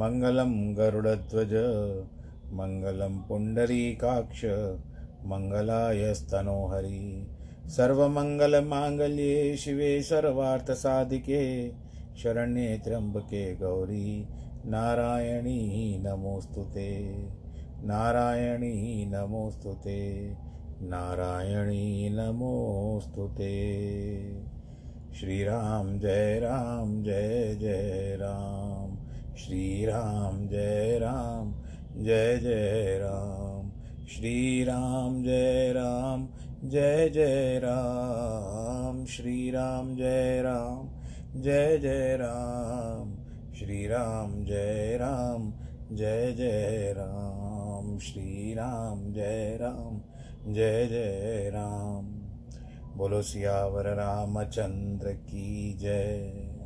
मङ्गलं गरुडध्वज मङ्गलं पुण्डरीकाक्ष मङ्गलायस्तनोहरि सर्वमङ्गलमाङ्गल्ये शिवे सर्वार्थसाधिके शरण्ये त्र्यम्बके गौरी नारायणी नमोऽस्तु ते नारायणी नमोऽस्तु ते नारायणी नमोऽस्तु ते श्रीराम जय राम जय जय राम श्रीराम, जय राम, जय जय राम। श्रीराम, जय राम, जय जय राम। श्रीराम, जय राम, जय जय राम। श्री राम जय राम, जय जय राम। श्री राम जय राम, जय जय राम। बोलो सियावर रामचंद्र की जय।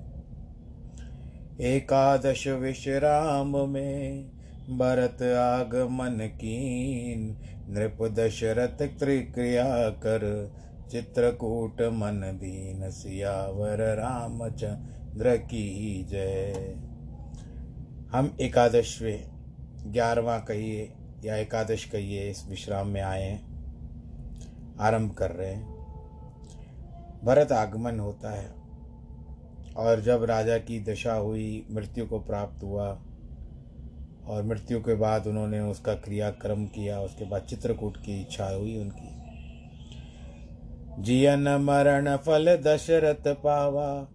एकादश विश्राम में भरत आगमन कीन नृप दशरथ त्रिक्रिया कर, चित्रकूट मन दीन सियावर रामचंद्र की जय। हम एकादशवें ग्यारहवा कहिए या एकादश कहिए इस विश्राम में आए हैं, आरंभ कर रहे हैं। भरत आगमन होता है। और जब राजा की दशा हुई, मृत्यु को प्राप्त हुआ, और मृत्यु के बाद उन्होंने उसका क्रियाक्रम किया, उसके बाद चित्रकूट की इच्छा हुई उनकी। जियन मरण फल दशरथ पावा,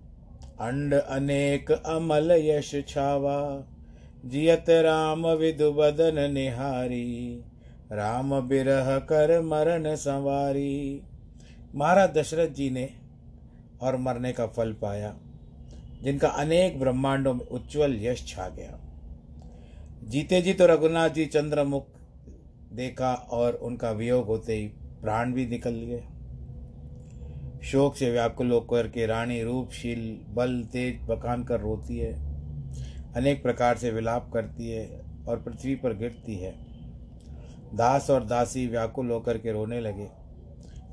अंड अनेक अमल यश छावा। जियत राम विदु बदन निहारी, राम बिरह कर मरण संवारी। महाराज दशरथ जी ने और मरने का फल पाया। जिनका अनेक ब्रह्मांडों में उज्ज्वल यश छा गया। जीते जी तो रघुनाथ जी चंद्रमुख देखा और उनका वियोग होते ही प्राण भी निकल गए शोक से व्याकुल होकर के रानी रूपशील बल तेज बकान कर रोती है। अनेक प्रकार से विलाप करती है और पृथ्वी पर गिरती है। दास और दासी व्याकुल होकर के रोने लगे।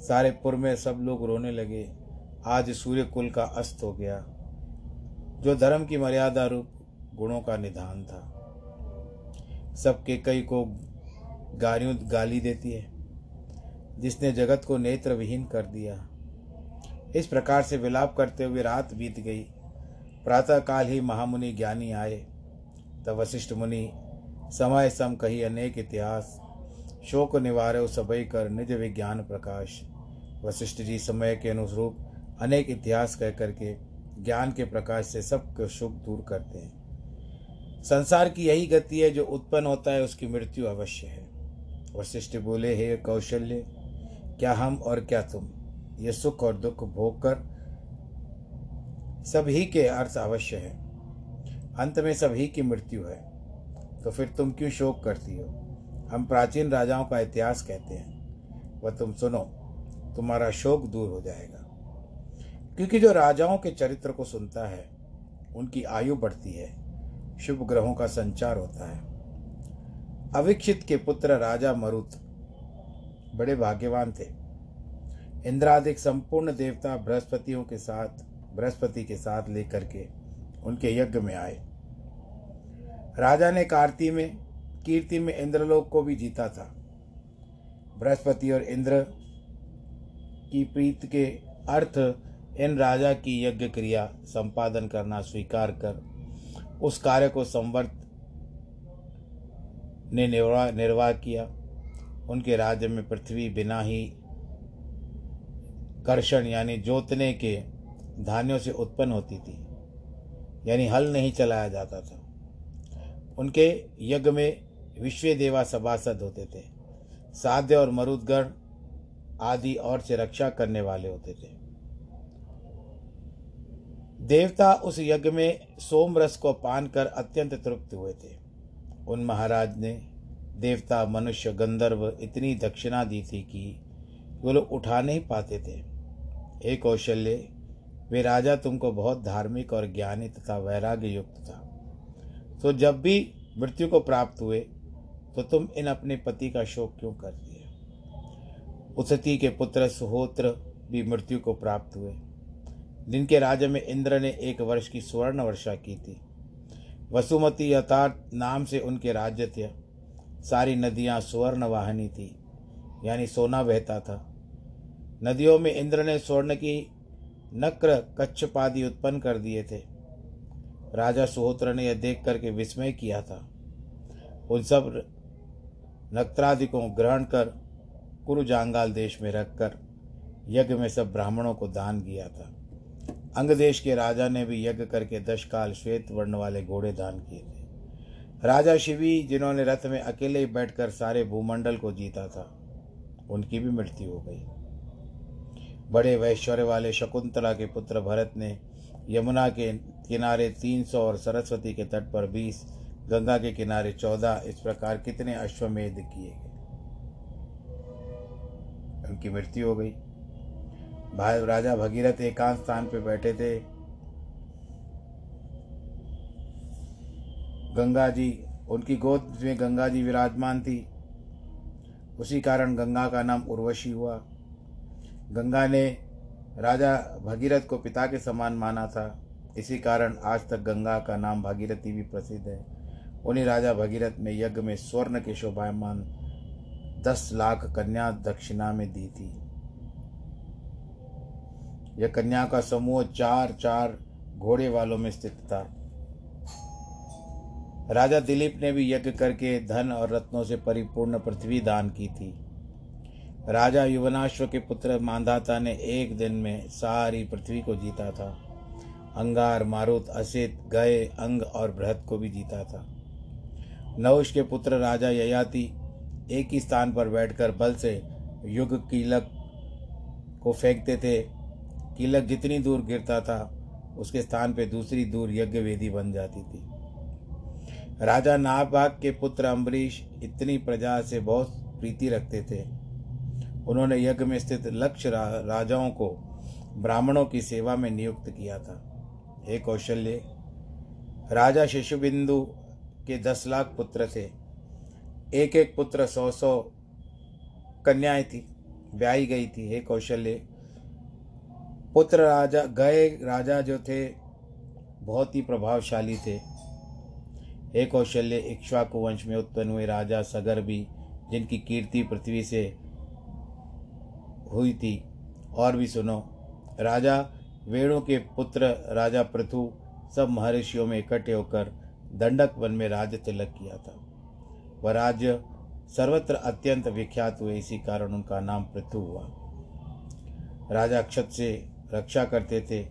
सारे पुर में सब लोग रोने लगे। आज सूर्य कुल का अस्त हो गया। जो धर्म की मर्यादा रूप गुणों का निधान था। सबके कई को गालियों, गाली देती है, जिसने जगत को नेत्र विहीन कर दिया। इस प्रकार से विलाप करते हुए रात बीत गई। प्रातःकाल ही महामुनि ज्ञानी आए। तब वशिष्ठ मुनि समय सम कही अनेक इतिहास, शोक निवारो सबई कर निज विज्ञान प्रकाश। वशिष्ठ जी समय के अनुरूप अनेक इतिहास कह करके ज्ञान के प्रकाश से सबको सुख दूर करते हैं। संसार की यही गति है जो उत्पन्न होता है, उसकी मृत्यु अवश्य है। वशिष्ठ बोले, हे कौशल्य, क्या हम और क्या तुम? ये सुख और दुख भोग कर सभी के अर्थ अवश्य है। अंत में सभी की मृत्यु है। तो फिर तुम क्यों शोक करती हो? हम प्राचीन राजाओं का इतिहास कहते हैं। वह तुम सुनो, तुम्हारा शोक दूर हो जाएगा। क्योंकि जो राजाओं के चरित्र को सुनता है, उनकी आयु बढ़ती है, शुभ ग्रहों का संचार होता है। अविक्षित के पुत्र राजा मरुत बड़े भाग्यवान थे। इंद्रादिक संपूर्ण देवता बृहस्पतियों के साथ, बृहस्पति के साथ लेकर के उनके यज्ञ में आए। राजा ने कार्ती में, कीर्ति में इंद्रलोक को भी जीता था। बृहस्पति और इंद्र की प्रीत के अर्थ इन राजा की यज्ञ क्रिया संपादन करना स्वीकार कर, उस कार्य को संवर्त ने निर्वाह निर्वाह किया। उनके राज्य में पृथ्वी बिना ही कर्षण यानी जोतने के धान्यों से उत्पन्न होती थी, यानी हल नहीं चलाया जाता था। उनके यज्ञ में विश्व देवा सभासद होते थे, साध्य और मरुदगढ़ आदि और से रक्षा करने वाले होते थे। देवता उस यज्ञ में सोम रस को पान कर अत्यंत तृप्त हुए थे। उन महाराज ने देवता, मनुष्य, गंधर्व इतनी दक्षिणा दी थी कि वो लोग उठा नहीं पाते थे। हे कौशल्य, वे राजा तुमको बहुत धार्मिक और ज्ञानी तथा वैराग्य युक्त था। तो जब भी मृत्यु को प्राप्त हुए तो तुम इन अपने पति का शोक क्यों कर दिए उसती के पुत्र सुहोत्र भी मृत्यु को प्राप्त हुए। जिनके राज्य में इंद्र ने एक वर्ष की सुवर्ण वर्षा की थी। वसुमती यथार्थ नाम से उनके राज्य थे। सारी नदियाँ सुवर्ण वाहनी थी, यानी सोना बहता था। नदियों में इंद्र ने स्वर्ण की नक्र कच्छपादि उत्पन्न कर दिए थे। राजा सुहोत्र ने यह देख करके विस्मय किया था। उन सब नक्त्रादि को ग्रहण कर कुरुजांगाल देश में रखकर यज्ञ में सब ब्राह्मणों को दान किया था। अंग देश के राजा ने भी यज्ञ करके दश काल श्वेत वर्ण वाले घोड़े दान किए थे। राजा शिवी, जिन्होंने रथ में अकेले ही बैठकर सारे भूमंडल को जीता था, उनकी भी मृत्यु हो गई। बड़े वैश्वर्य वाले शकुंतला के पुत्र भरत ने यमुना के किनारे तीन सौ और सरस्वती के तट पर बीस, गंगा के किनारे चौदह, इस प्रकार कितने अश्वमेध किए गए। उनकी मृत्यु हो गई। भाई राजा भगीरथ एकांत स्थान पर बैठे थे। गंगा जी उनकी गोद में गंगा जी विराजमान थी। उसी कारण गंगा का नाम उर्वशी हुआ। गंगा ने राजा भगीरथ को पिता के समान माना था। इसी कारण आज तक गंगा का नाम भागीरथी भी प्रसिद्ध है। उन्हीं राजा भगीरथ में यज्ञ में स्वर्ण के शोभायमान दस लाख कन्या दक्षिणा में दी थी। यह कन्या का समूह चार चार घोड़े वालों में स्थित था। राजा दिलीप ने भी यज्ञ करके धन और रत्नों से परिपूर्ण पृथ्वी दान की थी। राजा युवनाश्व के पुत्र मांधाता ने एक दिन में सारी पृथ्वी को जीता था। अंगार, मारुत, असित, गए, अंग और बृहद को भी जीता था। नवश के पुत्र राजा ययाति एक ही स्थान पर बैठकर बल से युग कीलक को फेंकते थे। कीलक जितनी दूर गिरता था उसके स्थान पे दूसरी दूर यज्ञ वेदी बन जाती थी। राजा नागभाग के पुत्र अम्बरीश इतनी प्रजा से बहुत प्रीति रखते थे। उन्होंने यज्ञ में स्थित लक्ष्य रा, राजाओं को ब्राह्मणों की सेवा में नियुक्त किया था। हे कौशल्य राजा शिशुबिंदु के दस लाख पुत्र थे। एक एक पुत्र सौ सौ कन्याएँ थी ब्याई गई थी। हे कौशल्य पुत्र राजा, गए राजा जो थे, बहुत ही प्रभावशाली थे। हे कौशल्य इक्ष्वाकु वंश में उत्पन्न हुए राजा सगर भी, जिनकी कीर्ति पृथ्वी से हुई थी। और भी सुनो, राजा वेणु के पुत्र राजा पृथु सब महर्षियों में इकट्ठे होकर दंडक वन में राज तिलक किया था। वह राज्य सर्वत्र अत्यंत विख्यात हुए, इसी कारण उनका नाम पृथु हुआ। राजा क्षत से रक्षा करते थे,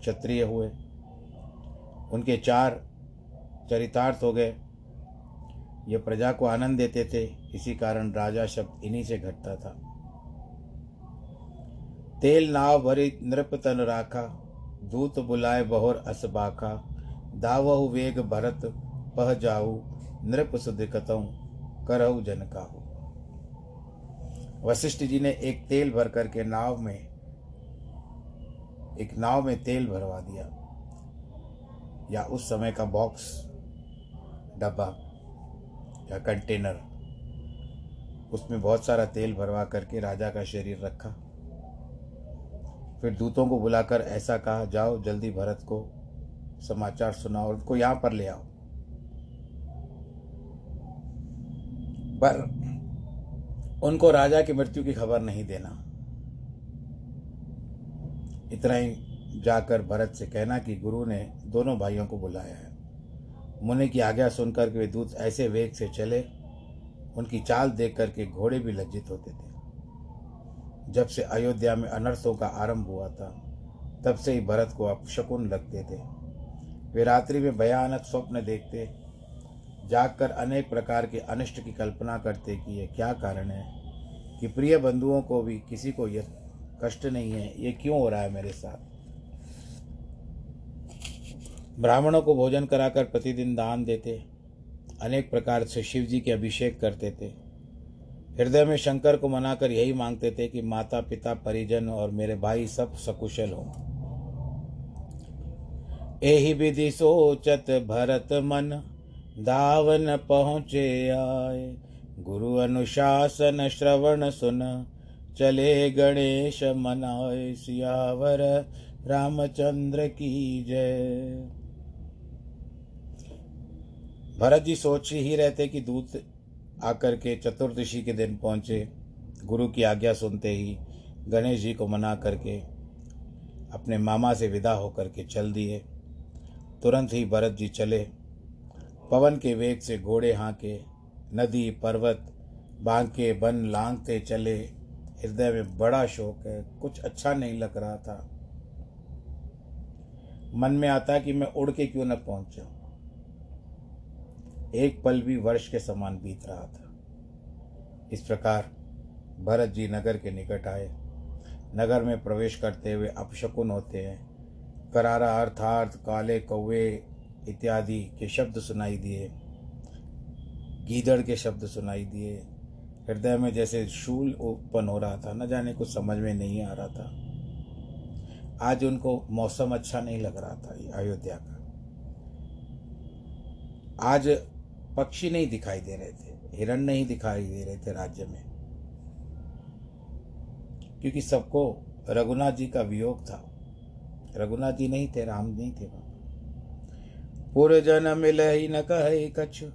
क्षत्रिय हुए। उनके चार चरितार्थ हो गए। ये प्रजा को आनंद देते थे, इसी कारण राजा शब्द इन्हीं से घटता था। तेल नाव भरी नृप तन राखा, दूत बुलाए बहोर अस बाखा। दावहु वेग भरत, पह जाऊ, नृप सुध कतऊ करहु जन काहू। वशिष्ठ जी ने एक तेल भर करके नाव में एक नाव में तेल भरवा दिया, या उस समय का बॉक्स, डब्बा, या कंटेनर, उसमें बहुत सारा तेल भरवा करके राजा का शरीर रखा। फिर दूतों को बुलाकर ऐसा कहा, जाओ, जल्दी भरत को समाचार सुनाओ उनको यहाँ पर ले आओ। पर उनको राजा की मृत्यु की खबर नहीं देना। इतना ही जाकर भरत से कहना कि गुरु ने दोनों भाइयों को बुलाया है। मुनि की आज्ञा सुनकर के वे दूत ऐसे वेग से चले, उनकी चाल देख करके घोड़े भी लज्जित होते थे। जब से अयोध्या में अनर्थों का आरंभ हुआ था, तब से ही भरत को अपशकुन लगते थे। वे रात्रि में भयानक स्वप्न देखते, जागकर अनेक प्रकार के अनिष्ट की कल्पना करते कि यह क्या कारण है कि प्रिय बंधुओं को भी किसी को कष्ट नहीं है। ये क्यों हो रहा है मेरे साथ? ब्राह्मणों को भोजन कराकर प्रतिदिन दान देते, अनेक प्रकार से शिव जी के अभिषेक करते थे। हृदय में शंकर को मनाकर यही मांगते थे कि माता पिता परिजन और मेरे भाई सब सकुशल हों। एहि विधि सोचत भरत मन, दावन पहुँचे आए। गुरु अनुशासन, श्रवण सुन चले गणेश मनाए सियावर, रामचंद्र की जय। भरत जी सोच ही रहते कि दूत आकर के चतुर्दशी के दिन पहुँचे। गुरु की आज्ञा सुनते ही गणेश जी को मना करके अपने मामा से विदा होकर के चल दिए। तुरंत ही भरत जी चले। पवन के वेग से घोड़े हाँके, नदी, पर्वत, बांके बन लांगते चले। हृदय में बड़ा शोक है, कुछ अच्छा नहीं लग रहा था। मन में आता कि मैं उड़ के क्यों न पहुँच जाऊँ। एक पल भी वर्ष के समान बीत रहा था। इस प्रकार भरत जी नगर के निकट आए। नगर में प्रवेश करते हुए अपशकुन होते हैं। करारा अर्थार्थ काले कौवे इत्यादि के शब्द सुनाई दिए। गीदड़ के शब्द सुनाई दिए। हृदय में जैसे शूल उत्पन्न हो रहा था, न जाने कुछ समझ में नहीं आ रहा था। आज उनको मौसम अच्छा नहीं लग रहा था अयोध्या का। आज पक्षी नहीं दिखाई दे रहे थे, हिरण नहीं दिखाई दे रहे थे राज्य में। क्योंकि सबको रघुनाथ जी का वियोग था। रघुनाथ जी नहीं थे, राम नहीं थे वहाँ। पुर जन मिल ही न कहे कछु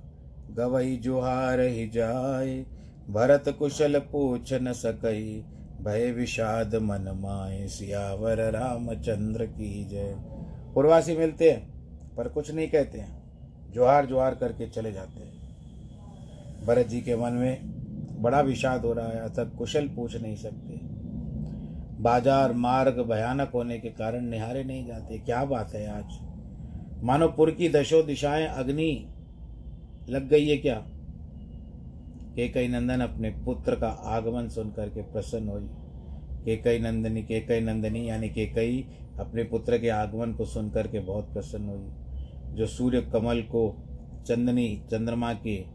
गवई जुहार ही जाए भरत कुशल पूछ न सकई भय विषाद मन माए, सियावर रामचंद्र की जय। पूर्वासी मिलते हैं, पर कुछ नहीं कहते हैं। जोहार जोहार करके चले जाते हैं। भरत जी के मन में बड़ा विषाद हो रहा है अतः कुशल पूछ नहीं सकते। बाज़ार मार्ग भयानक होने के कारण निहारे नहीं जाते। क्या बात है आज? मानो पुर की दशो दिशाएँ अग्नि लग गई है क्या? केकई नंदन अपने पुत्र का आगमन सुन करके प्रसन्न हुई। केकई नंदनी केकई नंदनी, यानी केकई अपने पुत्र के आगमन को सुन करके बहुत प्रसन्न हुई। जो सूर्य कमल को चंदनी, चंद्रमा के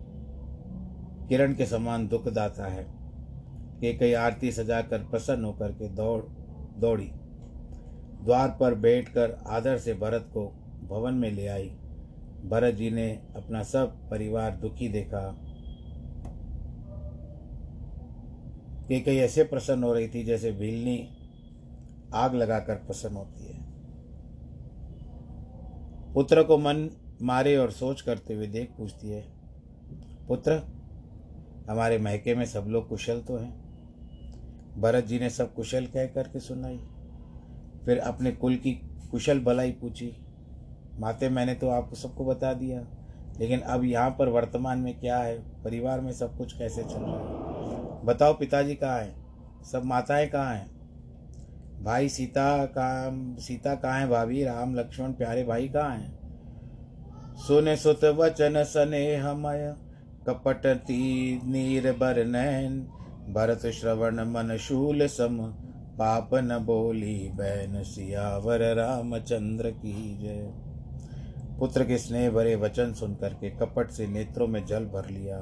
किरण के समान दुख दाता है केकई आरती सजा कर प्रसन्न होकर के दौड़, दौड़ी। द्वार पर बैठकर आदर से भरत को भवन में ले आई। भरत जी ने अपना सब परिवार दुखी देखा। कि कई ऐसे प्रसन्न हो रही थी जैसे भीलनी आग लगाकर प्रसन्न होती है। पुत्र को मन मारे और सोच करते हुए देख पूछती है, पुत्र, हमारे महके में सब लोग कुशल तो हैं? भरत जी ने सब कुशल कह करके सुनाई, फिर अपने कुल की कुशल भलाई पूछी, माते, मैंने तो आपको सबको बता दिया, लेकिन अब यहाँ पर वर्तमान में क्या है? परिवार में सब कुछ कैसे चल रहा है? बताओ पिताजी कहाँ हैं? सब माताएँ कहाँ हैं? भाई सीता कहाँ सीता कहाँ है भाभी? राम, लक्ष्मण, प्यारे भाई कहाँ हैं? सुन सुत वचन स्नेहमय कपटती नीर बर नैन भरत श्रवण मन शूल सम। पाप न बोली बहन सियावर रामचंद्र की जय। पुत्र के स्नेह भरे वचन सुन करके कपट से नेत्रों में जल भर लिया।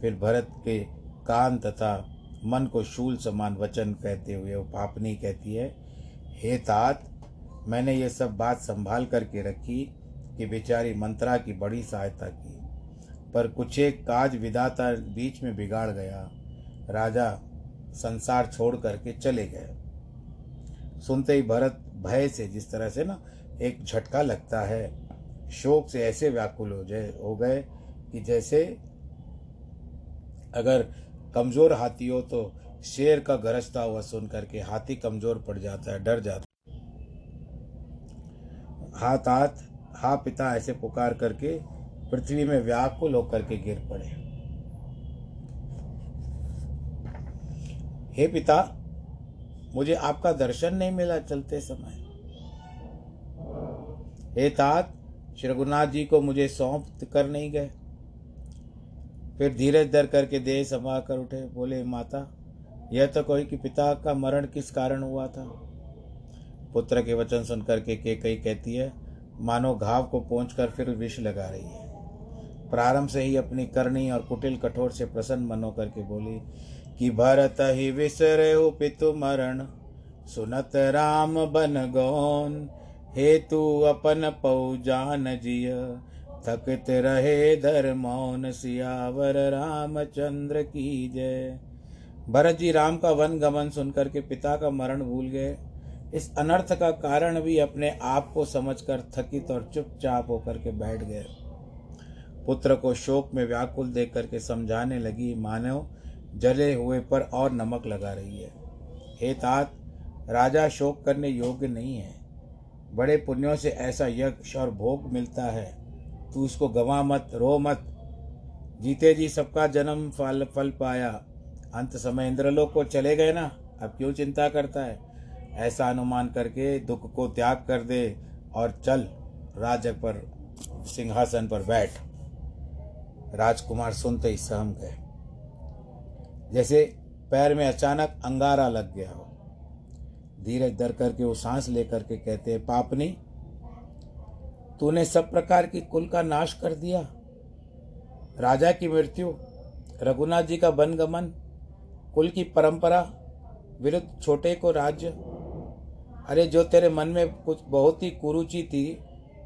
फिर भरत के कान तथा मन को शूल समान वचन कहते हुए पापनी कहती है, हे तात, मैंने ये सब बात संभाल करके रखी कि बेचारी मंत्रा की बड़ी सहायता की। पर कुछ एक काज विदाता बीच में बिगाड़ गया। राजा संसार छोड़ करके चले गए। सुनते ही भरत भय से, जिस तरह से ना, एक झटका लगता है। शोक से ऐसे व्याकुल हो जाए हो गए कि जैसे अगर कमज़ोर हाथी हो तो शेर का गरजता हुआ सुन करके हाथी कमज़ोर पड़ जाता है, डर जाता हाथ हाथ, हा पिता ऐसे पुकार करके पृथ्वी में व्याकुल होकर के गिर पड़े। हे पिता, मुझे आपका दर्शन नहीं मिला चलते समय। हे तात, श्री रघुनाथ जी को मुझे सौंप कर नहीं गए। फिर धीरज धर करके देह संभाल कर उठे, बोले, माता, यह तो कोई कि पिता का मरण किस कारण हुआ था? पुत्र के वचन सुन करके के कई कहती है, मानो घाव को पहुँच कर फिर विष लगा रही है। प्रारंभ से ही अपनी करनी और कुटिल कठोर से प्रसन्न मनो करके बोली, कि भरत ही विसरे पितु मरण, सुनत राम बन गौन, हेतु अपन पौ जान जिय। थकत रहे धर मौन सियावर, रामचंद्र की जय। भरत जी राम का वन गमन सुनकर के पिता का मरण भूल गए। इस अनर्थ का कारण भी अपने आप को समझकर थकित और चुपचाप होकर के बैठ गए। पुत्र को शोक में व्याकुल देख करके समझाने लगी, मानव जले हुए पर और नमक लगा रही है। हे तात, राजा शोक करने योग्य नहीं है। बड़े पुण्यों से ऐसा यक्ष और भोग मिलता है। तू इसको गवा मत, रो मत। जीते जी सबका जन्म फल फल पाया। अंत समय इंद्रलोक को चले गए ना? अब क्यों चिंता करता है? ऐसा अनुमान करके दुख को त्याग कर दे और चल राज पर, सिंहासन पर बैठ। राजकुमार सुनते ही सहम गए। जैसे पैर में अचानक अंगारा लग गया हो। धीरज धर करके वो सांस लेकर के कहते हैं, पापनी तूने सब प्रकार की कुल का नाश कर दिया। राजा की मृत्यु, रघुनाथ जी का बनगमन कुल की परंपरा, विरुद्ध छोटे को राज्य। अरे, जो तेरे मन में कुछ बहुत ही कुरुचि थी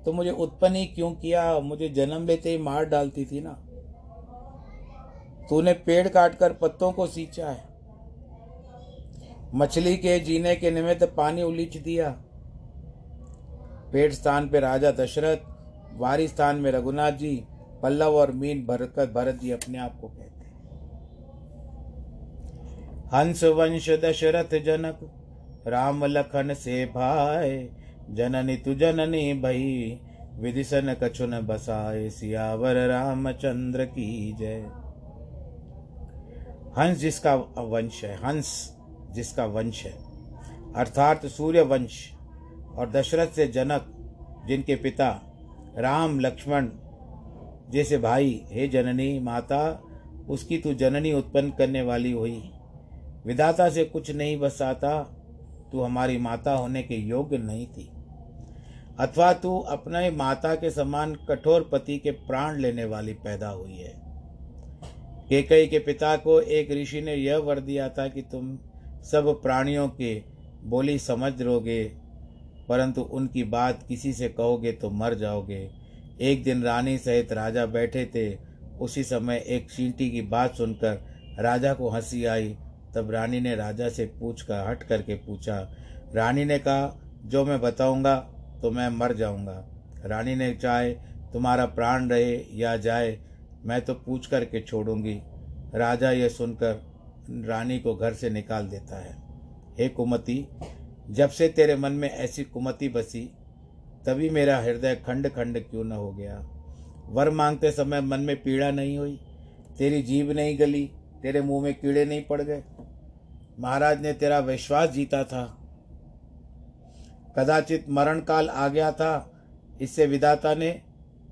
तो मुझे उत्पन्न ही क्यों किया? मुझे जन्म लेते ही मार डालती थी ना। तूने पेड़ काटकर पत्तों को सींचा है। मछली के जीने के निमित्त पानी उलीच दिया। पेड़ स्थान पे राजा दशरथ, वारी स्थान में रघुनाथ जी, पल्लव और मीन भरत भरत जी अपने आप को कहते हंस वंश दशरथ जनक, राम लखन से भाई जननी तु जननी भई विधिसन कछुन बसाए, सियावर रामचंद्र की जय। हंस जिसका वंश है, हंस जिसका वंश है, अर्थात सूर्य वंश और दशरथ से जनक, जिनके पिता राम, लक्ष्मण जैसे भाई, हे जननी माता, उसकी तू जननी उत्पन्न करने वाली हुई। विधाता से कुछ नहीं बसाता तू हमारी माता होने के योग्य नहीं थी। अथवा तू अपने माता के समान कठोर पति के प्राण लेने वाली पैदा हुई है। केकई के पिता को एक ऋषि ने यह वर दिया था कि तुम सब प्राणियों के बोली समझ लोगे परंतु उनकी बात किसी से कहोगे तो मर जाओगे। एक दिन रानी सहित राजा बैठे थे। उसी समय एक चींटी की बात सुनकर राजा को हँसी आई। तब रानी ने राजा से पूछ कर हट करके पूछा, रानी ने कहा, जो मैं बताऊँगा तो मैं मर जाऊँगा। रानी ने चाहे तुम्हारा प्राण रहे या जाए, मैं तो पूछ करके छोड़ूँगी। राजा यह सुनकर रानी को घर से निकाल देता है। हे कुमति जब से तेरे मन में ऐसी कुमति बसी, तभी मेरा हृदय खंड खंड क्यों न हो गया। वर मांगते समय मन में पीड़ा नहीं हुई, तेरी जीभ नहीं गली, तेरे मुँह में कीड़े नहीं पड़ गए। महाराज ने तेरा विश्वास जीता था। कदाचित मरण काल आ गया था, इससे विदाता ने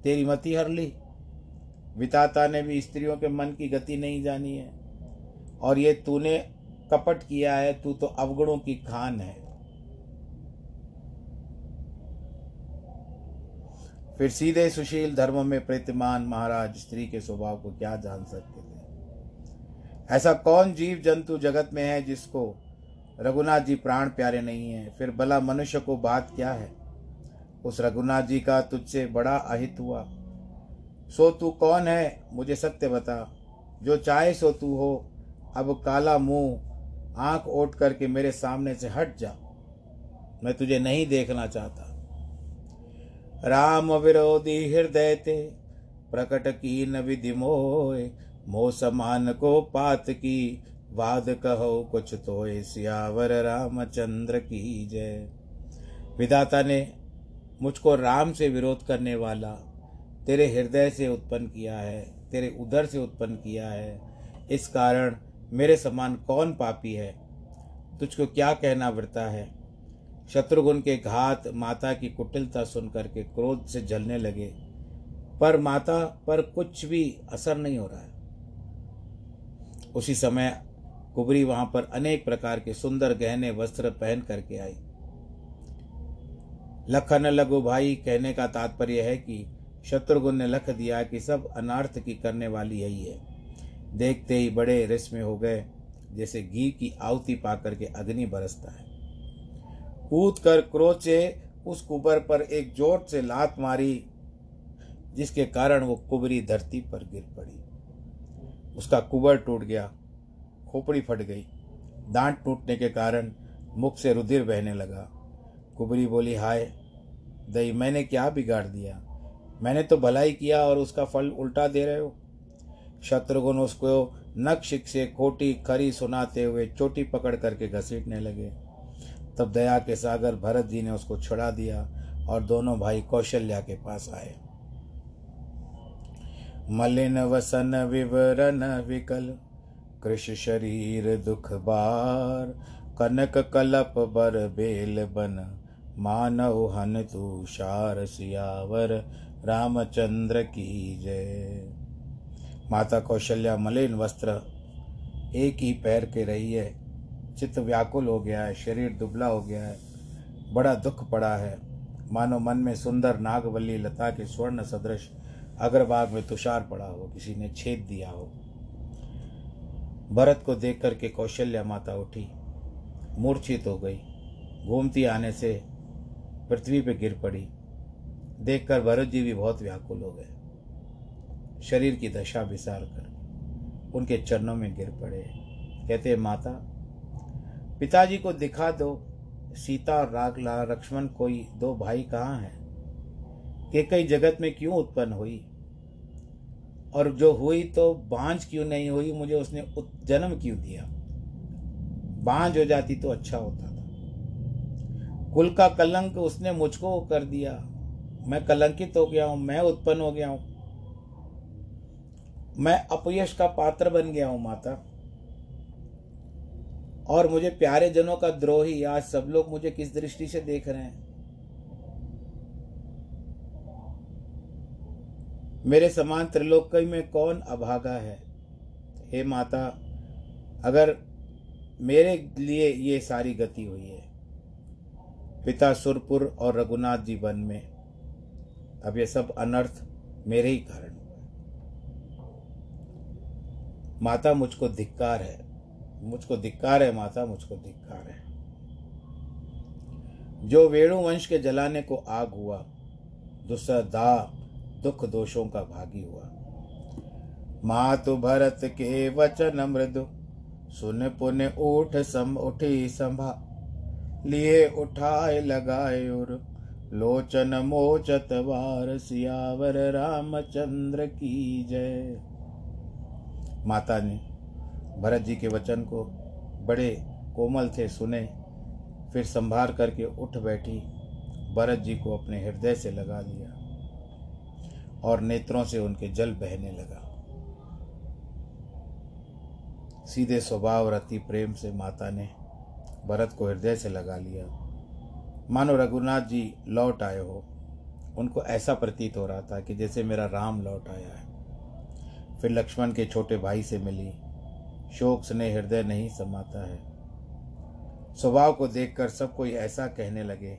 तेरी मति हर ली। विताता ने भी स्त्रियों के मन की गति नहीं जानी है। और ये तूने कपट किया है, तू तो अवगुणों की खान है। फिर सीधे सुशील धर्म में प्रतिमान महाराज स्त्री के स्वभाव को क्या जान सकते थे? ऐसा कौन जीव जंतु जगत में है जिसको रघुनाथ जी प्राण प्यारे नहीं है? फिर भला मनुष्य को बात क्या है? उस रघुनाथ जी का तुझसे बड़ा अहित हुआ। सो तू कौन है? मुझे सत्य बता। जो चाहे सो तू हो। अब काला मुँह, आँख ओट करके मेरे सामने से हट जा। मैं तुझे नहीं देखना चाहता। राम विरोधी हृदय ते प्रकट की न विधि मोय मोह। समान को पात की, वाद कहो कुछ तो सियावर रामचंद्र की जय। विधाता ने मुझको राम से विरोध करने वाला, तेरे हृदय से उत्पन्न किया है, तेरे उदर से उत्पन्न किया है। इस कारण मेरे समान कौन पापी है? तुझको क्या कहना वृता है? शत्रुघ्न के घात माता की कुटिलता सुन करके क्रोध से जलने लगे। पर माता पर कुछ भी असर नहीं हो रहा है। उसी समय कुबरी वहाँ पर अनेक प्रकार के सुंदर गहने वस्त्र पहन करके आई। लखन लगो भाई, कहने का तात्पर्य है कि शत्रुघ्न ने लख दिया कि सब अनार्थ की करने वाली यही है। देखते ही बड़े रिस हो गए, जैसे घी की आहुति पाकर के अग्नि बरसता है। कूद कर क्रोध से उस कुबर पर एक ज़ोर से लात मारी, जिसके कारण वो कुबरी धरती पर गिर पड़ी। उसका कुबर टूट गया, खोपड़ी फट गई। दांत टूटने के कारण मुख से रुधिर बहने लगा। कुबरी बोली, हाय दई मैंने क्या बिगाड़ दिया? मैंने तो भलाई किया और उसका फल उल्टा दे रहे हो। शत्रुघ्न उसको नक्शिक से खोटी खरी सुनाते हुए चोटी पकड़ करके घसीटने लगे। तब दया के सागर भरत जी ने उसको छुड़ा दिया और दोनों भाई कौशल्या के पास आए। मलिन वसन, विवरण, विकल, कृष शरीर, दुख बार, कनक कलप, बर बेल बन, मानव हन तुषार सियावर, रामचंद्र की जय। माता कौशल्या मलिन वस्त्र एक ही पैर के रही है चित्त व्याकुल हो गया है, शरीर दुबला हो गया है, बड़ा दुख पड़ा है। मानो मन में सुंदर नागवल्ली लता के स्वर्ण सदृश अग्रभाग में तुषार पड़ा हो, किसी ने छेद दिया हो। भरत को देख करके कौशल्या माता उठी, मूर्छित हो गई। घूमती आने से पृथ्वी पर गिर पड़ी। देखकर भरत जी भी बहुत व्याकुल हो गए। शरीर की दशा विसार कर उनके चरणों में गिर पड़े। कहते, माता पिताजी को दिखा दो। सीता और रागला लक्ष्मण कोई दो भाई कहाँ हैं? कि कई जगत में क्यों उत्पन्न हुई? और जो हुई तो बांझ क्यों नहीं हुई? मुझे उसने जन्म क्यों दिया? बांझ हो जाती तो अच्छा होता था। कुल का कलंक उसने मुझको कर दिया। मैं कलंकित हो गया हूँ, मैं उत्पन्न हो गया हूँ। मैं अपयश का पात्र बन गया हूँ, माता। और मुझे प्यारे जनों का द्रोही, आज सब लोग मुझे किस दृष्टि से देख रहे हैं? मेरे समान त्रिलोक में कौन अभागा है? हे माता, अगर मेरे लिए ये सारी गति हुई है। पिता सुरपुर और रघुनाथ जी वन में। अब ये सब अनर्थ मेरे ही कारण हुआ माता मुझको धिक्कार है। मुझको धिक्कार है माता, मुझको धिक्कार है। जो वेणु वंश के जलाने को आग हुआ दूसरा दा दुख दोषों का भागी हुआ। मातु भरत के वचन मृदु, सुन पुन उठ सम, उठी संभा। लिए उठाए लगाए और लोचन मोचत वार, सियावर रामचंद्र की जय। माता ने भरत जी के वचन को बड़े कोमल थे सुने, फिर संभार करके उठ बैठी, भरत जी को अपने हृदय से लगा लिया और नेत्रों से उनके जल बहने लगा। सीधे स्वभाव रति प्रेम से माता ने भरत को हृदय से लगा लिया। मानो रघुनाथ जी लौट आए हो, उनको ऐसा प्रतीत हो रहा था कि जैसे मेरा राम लौट आया है। फिर लक्ष्मण के छोटे भाई से मिली शोक स्नेह हृदय नहीं समाता है। स्वभाव को देखकर सब कोई ऐसा कहने लगे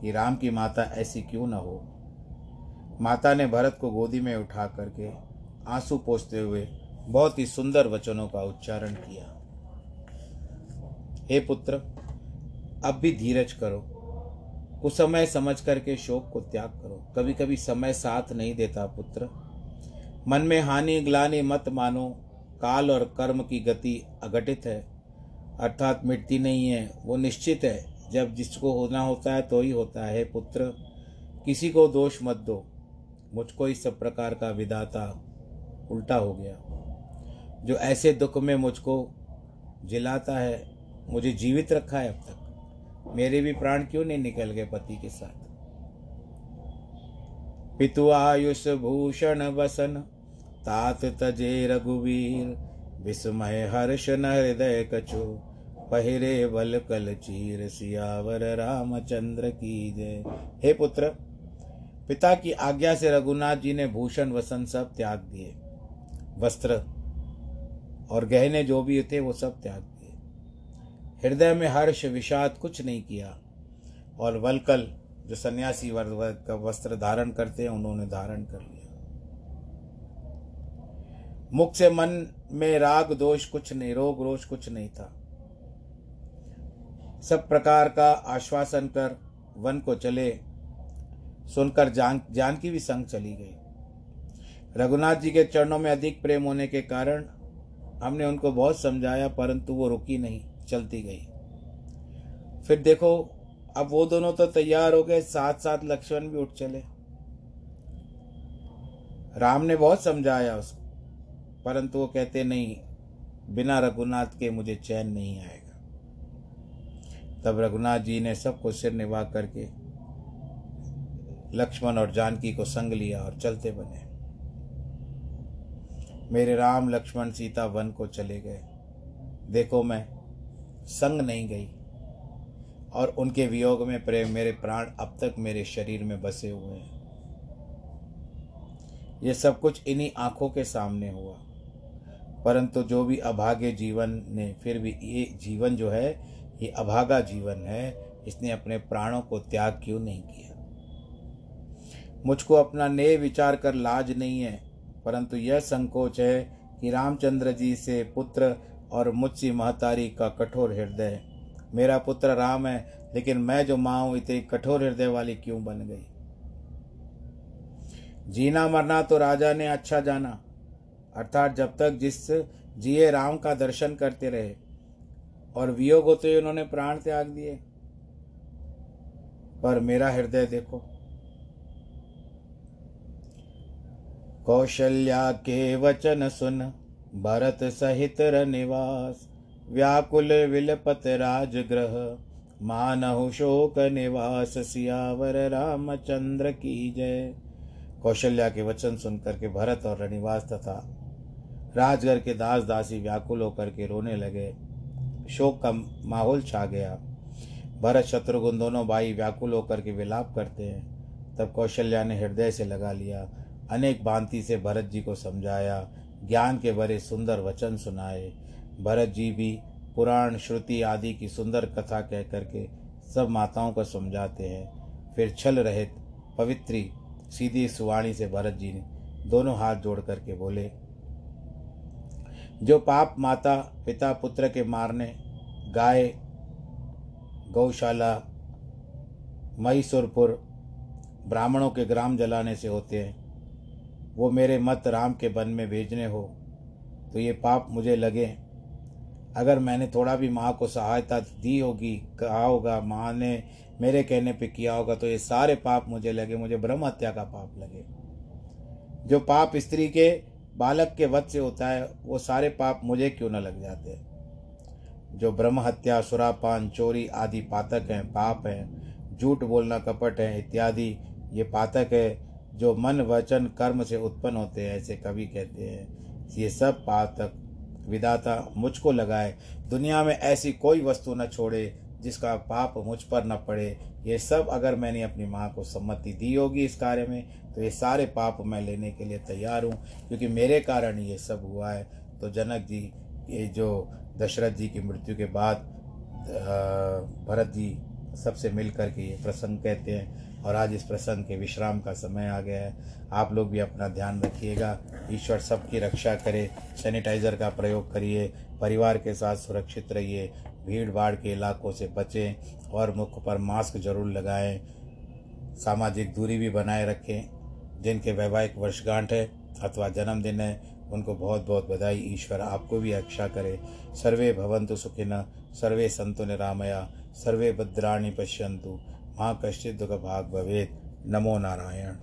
कि राम की माता ऐसी क्यों न हो। माता ने भरत को गोदी में उठा करके आँसू पोसते हुए बहुत ही सुंदर वचनों का उच्चारण किया। हे पुत्र, अब भी धीरज करो। कुछ समय समझ करके शोक को त्याग करो। कभी कभी समय साथ नहीं देता पुत्र। मन में हानि ग्लानि मत मानो। काल और कर्म की गति अघटित है, अर्थात मिटती नहीं है, वो निश्चित है। जब जिसको होना होता है तो ही होता है, पुत्र। किसी को दोष मत दो। मुझको इस सब प्रकार का विदाता उल्टा हो गया। जो ऐसे दुख में मुझको जिलाता है, मुझे जीवित रखा है अब तक। मेरे भी प्राण क्यों नहीं निकल गए पति के साथ? पितु आयुष भूषण बसन तात तजे रघुवीर, विस्मय हर्ष न हृदय कछु। पहिरे बल कल चीर सियावर रामचंद्र की जय। हे पुत्र, पिता की आज्ञा से रघुनाथ जी ने भूषण वसन सब त्याग दिए। वस्त्र और गहने जो भी थे वो सब त्याग दिए। हृदय में हर्ष विषाद कुछ नहीं किया। और वलकल, जो सन्यासी वर्ग का वस्त्र धारण करते हैं, उन्होंने धारण कर लिया। मुख से मन में राग, दोष कुछ नहीं, रोग, रोष कुछ नहीं था। सब प्रकार का आश्वासन कर वन को चले, सुनकर जान जानकी भी संग चली गई। रघुनाथ जी के चरणों में अधिक प्रेम होने के कारण हमने उनको बहुत समझाया, परंतु वो रुकी नहीं, चलती गई। फिर देखो, अब वो दोनों तो तैयार हो गए साथ साथ लक्ष्मण भी उठ चले। राम ने बहुत समझाया उसको। परंतु वो कहते, नहीं, बिना रघुनाथ के मुझे चैन नहीं आएगा। तब रघुनाथ जी ने सबको सिर निभा करके लक्ष्मण और जानकी को संग लिया और चलते बने। मेरे राम लक्ष्मण सीता वन को चले गए। देखो, मैं संग नहीं गई और उनके वियोग में प्रेम मेरे प्राण अब तक मेरे शरीर में बसे हुए हैं। ये सब कुछ इन्हीं आँखों के सामने हुआ। परंतु जो भी अभागे जीवन ने, फिर भी ये जीवन जो है, ये अभागा जीवन है। इसने अपने प्राणों को त्याग क्यों नहीं किया? मुझको अपना नेह विचार कर लाज नहीं है, परंतु यह संकोच है कि रामचंद्र जी से पुत्र और मुझसी महतारी का कठोर हृदय। मेरा पुत्र राम है, लेकिन मैं जो माँ हूँ, इतनी कठोर हृदय वाली क्यों बन गई? जीना मरना तो राजा ने अच्छा जाना। अर्थात जब तक जिस जिए राम का दर्शन करते रहे और वियोग होते हुए उन्होंने प्राण त्याग दिए, पर मेरा हृदय देखो। कौशल्या के वचन सुन, भरत सहित निवास व्याकुल विलपत राजग्रह मानहु शोक निवास, सियावर रामचंद्र की जय। कौशल्या के वचन सुनकर के भरत और रनिवास तथा राजगर के दास दासी व्याकुल होकर के रोने लगे। शोक का माहौल छा गया। भरत, शत्रुघ्न दोनों भाई व्याकुल होकर के विलाप करते हैं। तब कौशल्या ने हृदय से लगा लिया। अनेक भांति से भरत जी को समझाया। ज्ञान के बड़े सुंदर वचन सुनाए। भरत जी भी पुराण, श्रुति आदि की सुंदर कथा कह करके सब माताओं को समझाते हैं। फिर छल रहित पवित्री, सीधी सुवाणी से भरत जी ने दोनों हाथ जोड़ करके बोले जो पाप माता, पिता, पुत्र के मारने, गाय, गौशाला महीसुरपुर ब्राह्मणों के ग्राम जलाने से होते हैं। वो मेरे मत राम के वन में भेजने हो तो ये पाप मुझे लगे। अगर मैंने थोड़ा भी माँ को सहायता दी होगी, कहा होगा, माँ ने मेरे कहने पे किया होगा तो ये सारे पाप मुझे लगे, मुझे ब्रह्म हत्या का पाप लगे। जो पाप स्त्री के बालक के वध से होता है, वो सारे पाप मुझे क्यों न लग जाते? जो ब्रह्म हत्या, सुरापान, चोरी आदि पातक हैं, पाप हैं, झूठ बोलना कपट है, इत्यादि, ये पातक है, जो मन, वचन, कर्म से उत्पन्न होते हैं, ऐसे कवि कहते हैं। ये सब पातक विदाता मुझको लगाए, दुनिया में ऐसी कोई वस्तु न छोड़े जिसका पाप मुझ पर न पड़े, ये सब अगर मैंने अपनी माँ को सम्मति दी होगी इस कार्य में तो ये सारे पाप मैं लेने के लिए तैयार हूँ, क्योंकि मेरे कारण ये सब हुआ है। तो जनक जी, ये जो दशरथ जी की मृत्यु के बाद भरत जी सबसे मिल कर के ये प्रसंग कहते हैं, और आज इस प्रसंग के विश्राम का समय आ गया है। आप लोग भी अपना ध्यान रखिएगा, ईश्वर सबकी रक्षा करे, सैनिटाइज़र का प्रयोग करिए, परिवार के साथ सुरक्षित रहिए भीड़ भाड़ के इलाकों से बचें और मुख पर मास्क ज़रूर लगाएँ। सामाजिक दूरी भी बनाए रखें। जिनके वैवाहिक वर्षगांठ है अथवा जन्मदिन है, उनको बहुत बहुत बधाई। ईश्वर आपको भी रक्षा करे। सर्वे भवंतु सुखिन, सर्वे संतु निरामया, सर्वे भद्राणी पश्यंतु माँ कश्चित् दुख भाग भवेद नमो नारायण।